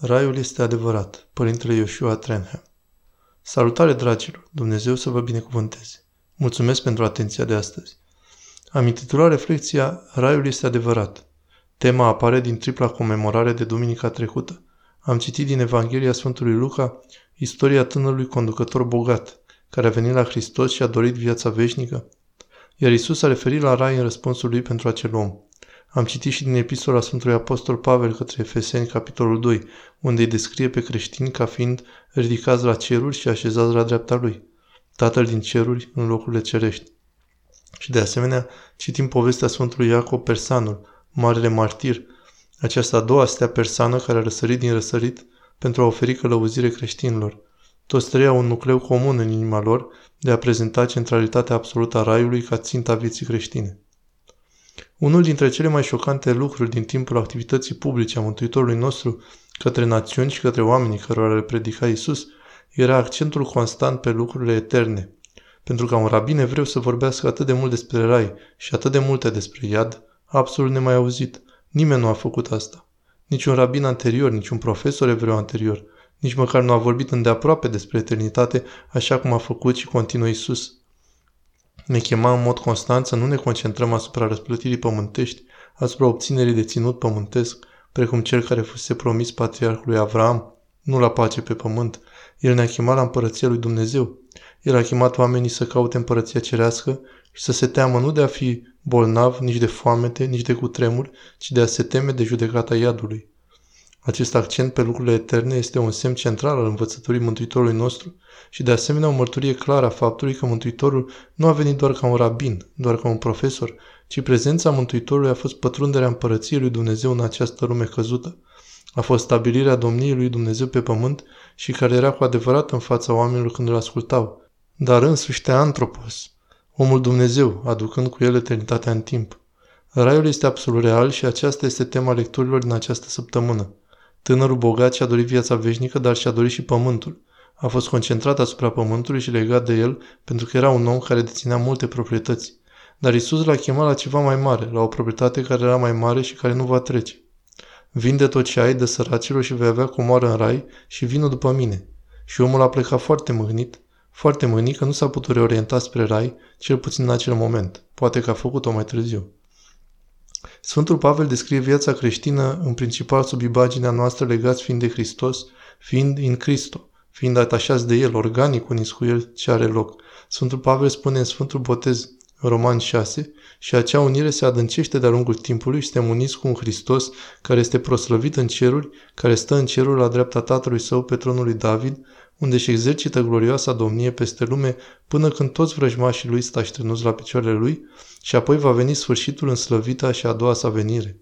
Raiul este adevărat. Părintele Ioshua Trenham. Salutare, dragilor! Dumnezeu să vă binecuvânteze! Mulțumesc pentru atenția de astăzi. Am intitulat reflexia Raiul este adevărat. Tema apare din tripla comemorare de duminica trecută. Am citit din Evanghelia Sfântului Luca istoria tânărului conducător bogat, care a venit la Hristos și a dorit viața veșnică. Iar Isus a referit la rai în răspunsul lui pentru acel om. Am citit și din epistola Sfântului Apostol Pavel către Efeseni, capitolul 2, unde îi descrie pe creștini ca fiind ridicați la ceruri și așezați la dreapta lui, Tatăl din ceruri în locurile cerești. Și de asemenea, citim povestea Sfântului Iacob Persanul, marele martir, această a doua stea persană care a răsărit din răsărit pentru a oferi călăuzire creștinilor. Toți trei au un nucleu comun în inima lor de a prezenta centralitatea absolută a raiului ca ținta vieții creștine. Unul dintre cele mai șocante lucruri din timpul activității publice a Mântuitorului nostru către națiuni și către oamenii cărora le predica Isus era accentul constant pe lucrurile eterne. Pentru ca un rabin evreu să vorbească atât de mult despre rai și atât de multe despre iad, absolut nemai auzit. Nimeni nu a făcut asta. Nici un rabin anterior, nici un profesor evreu anterior, nici măcar nu a vorbit îndeaproape despre eternitate, așa cum a făcut și continuă Isus ne chema în mod constant să nu ne concentrăm asupra răsplătirii pământești, asupra obținerii de ținut pământesc, precum cel care fusese promis patriarhului Avram, nu la pace pe pământ. El ne-a chemat la împărăția lui Dumnezeu. El a chemat oamenii să caute împărăția cerească și să se teamă nu de a fi bolnav, nici de foamete, nici de cutremur, ci de a se teme de judecata iadului. Acest accent pe lucrurile eterne este un semn central al învățăturii Mântuitorului nostru și de asemenea o mărturie clară a faptului că Mântuitorul nu a venit doar ca un rabin, doar ca un profesor, ci prezența Mântuitorului a fost pătrunderea împărăției lui Dumnezeu în această lume căzută. A fost stabilirea domniei lui Dumnezeu pe pământ și care era cu adevărat în fața oamenilor când îl ascultau. Dar însuși Teantropos, omul Dumnezeu, aducând cu el eternitatea în timp. Raiul este absolut real și aceasta este tema lecturilor din această săptămână. Tânărul bogat și-a dorit viața veșnică, dar și-a dorit și pământul. A fost concentrat asupra pământului și legat de el pentru că era un om care deținea multe proprietăți. Dar Isus l-a chemat la ceva mai mare, la o proprietate care era mai mare și care nu va trece. Vinde tot ce ai de săracilor și vei avea comoară în rai și vină după mine. Și omul a plecat foarte mâhnit, foarte mâhnit că nu s-a putut reorienta spre rai, cel puțin în acel moment. Poate că a făcut-o mai târziu. Sfântul Pavel descrie viața creștină în principal sub imaginea noastră legați fiind de Hristos, fiind in Cristo, fiind atașați de El, organic uniți cu El ce are loc. Sfântul Pavel spune în Sfântul Botez, Roman 6, și acea unire se adâncește de-a lungul timpului și suntem uniți cu un Hristos care este proslăvit în ceruri, care stă în cerul la dreapta Tatălui Său pe tronul lui David, unde își exercită glorioasa domnie peste lume până când toți vrăjmașii lui stă așternuți la picioarele lui și apoi va veni sfârșitul în slăvita și a doua sa venire.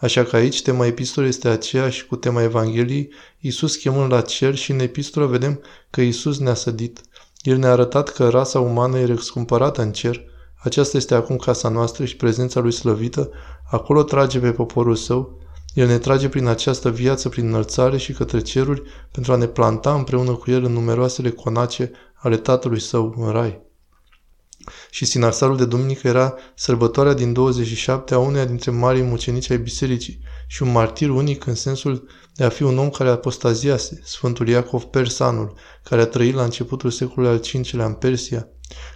Așa că aici tema epistolei este aceeași cu tema Evangheliei, Iisus chemând la cer și în epistolă vedem că Iisus ne-a sădit. El ne-a arătat că rasa umană e răscumpărată în cer, aceasta este acum casa noastră și prezența lui slăvită, acolo trage pe poporul său, el ne trage prin această viață, prin înălțare și către ceruri, pentru a ne planta împreună cu El în numeroasele conace ale Tatălui Său în Rai. Și Sinarsarul de duminică era sărbătoarea din 27 a uneia dintre marii mucenici ai bisericii și un martir unic în sensul de a fi un om care apostaziase, Sfântul Iacov Persanul, care a trăit la începutul secolului al V-lea în Persia,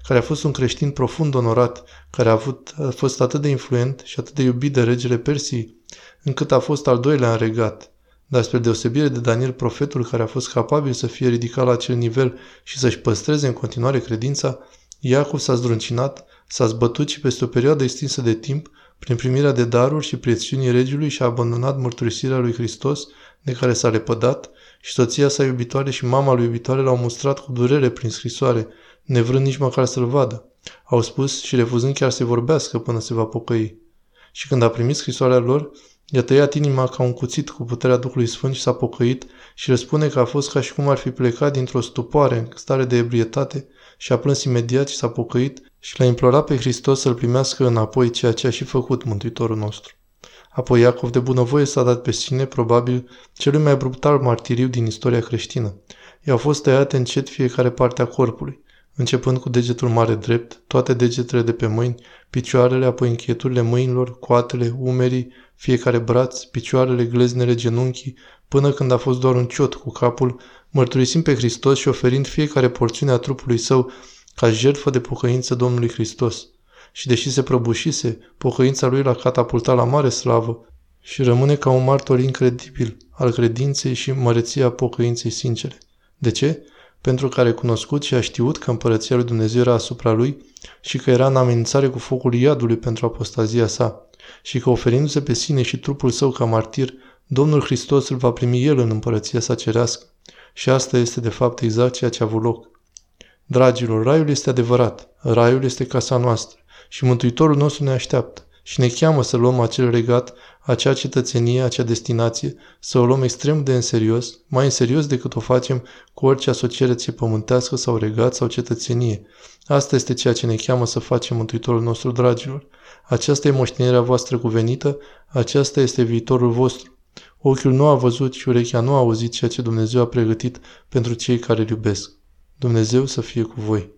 care a fost un creștin profund onorat, care a, avut, a fost atât de influent și atât de iubit de regele Persii, încât a fost al doilea în regat. Dar spre deosebire de Daniel profetul care a fost capabil să fie ridicat la acel nivel și să-și păstreze în continuare credința, Iacov s-a zdruncinat, s-a zbătut și peste o perioadă extinsă de timp, prin primirea de daruri și prețiunii regiului și-a abandonat mărturisirea lui Hristos, de care s-a lepădat, și soția sa iubitoare și mama lui iubitoare l-au mustrat cu durere prin scrisoare, nevrând nici măcar să-l vadă. Au spus și refuzând chiar să vorbească până se va pocăi. Și când a primit scrisoarea lor, I-a tăiat inima ca un cuțit cu puterea Duhului Sfânt și s-a pocăit și răspune că a fost ca și cum ar fi plecat dintr-o stupoare în stare de ebrietate și a plâns imediat și s-a pocăit și l-a implorat pe Hristos să-l primească înapoi ceea ce a și făcut Mântuitorul nostru. Apoi Iacov de bunăvoie s-a dat pe sine, probabil, celui mai brutal martiriu din istoria creștină. I-au fost tăiate încet fiecare parte a corpului. Începând cu degetul mare drept, toate degetele de pe mâini, picioarele, apoi încheieturile mâinilor, coatele, umerii, fiecare braț, picioarele, gleznele, genunchii, până când a fost doar un ciot cu capul, mărturisim pe Hristos și oferind fiecare porțiune a trupului său ca jertfă de pocăință Domnului Hristos. Și deși se prăbușise, pocăința lui l-a catapultat la mare slavă și rămâne ca un martor incredibil al credinței și măreția pocăinței sincere. De ce? Pentru că a recunoscut și a știut că împărăția lui Dumnezeu era asupra lui și că era în amenințare cu focul iadului pentru apostazia sa și că oferindu-se pe sine și trupul său ca martir, Domnul Hristos îl va primi el în împărăția sa cerească. Și asta este de fapt exact ceea ce a avut loc. Dragilor, raiul este adevărat, raiul este casa noastră și Mântuitorul nostru ne așteaptă și ne cheamă să luăm acel regat, acea cetățenie, acea destinație, să o luăm extrem de în serios, mai în serios decât o facem cu orice asociere pământească sau regat sau cetățenie. Asta este ceea ce ne cheamă să facem Mântuitorul nostru, dragilor. Aceasta e moștenirea voastră cuvenită, aceasta este viitorul vostru. Ochiul nu a văzut și urechea nu a auzit ceea ce Dumnezeu a pregătit pentru cei care îl iubesc. Dumnezeu să fie cu voi.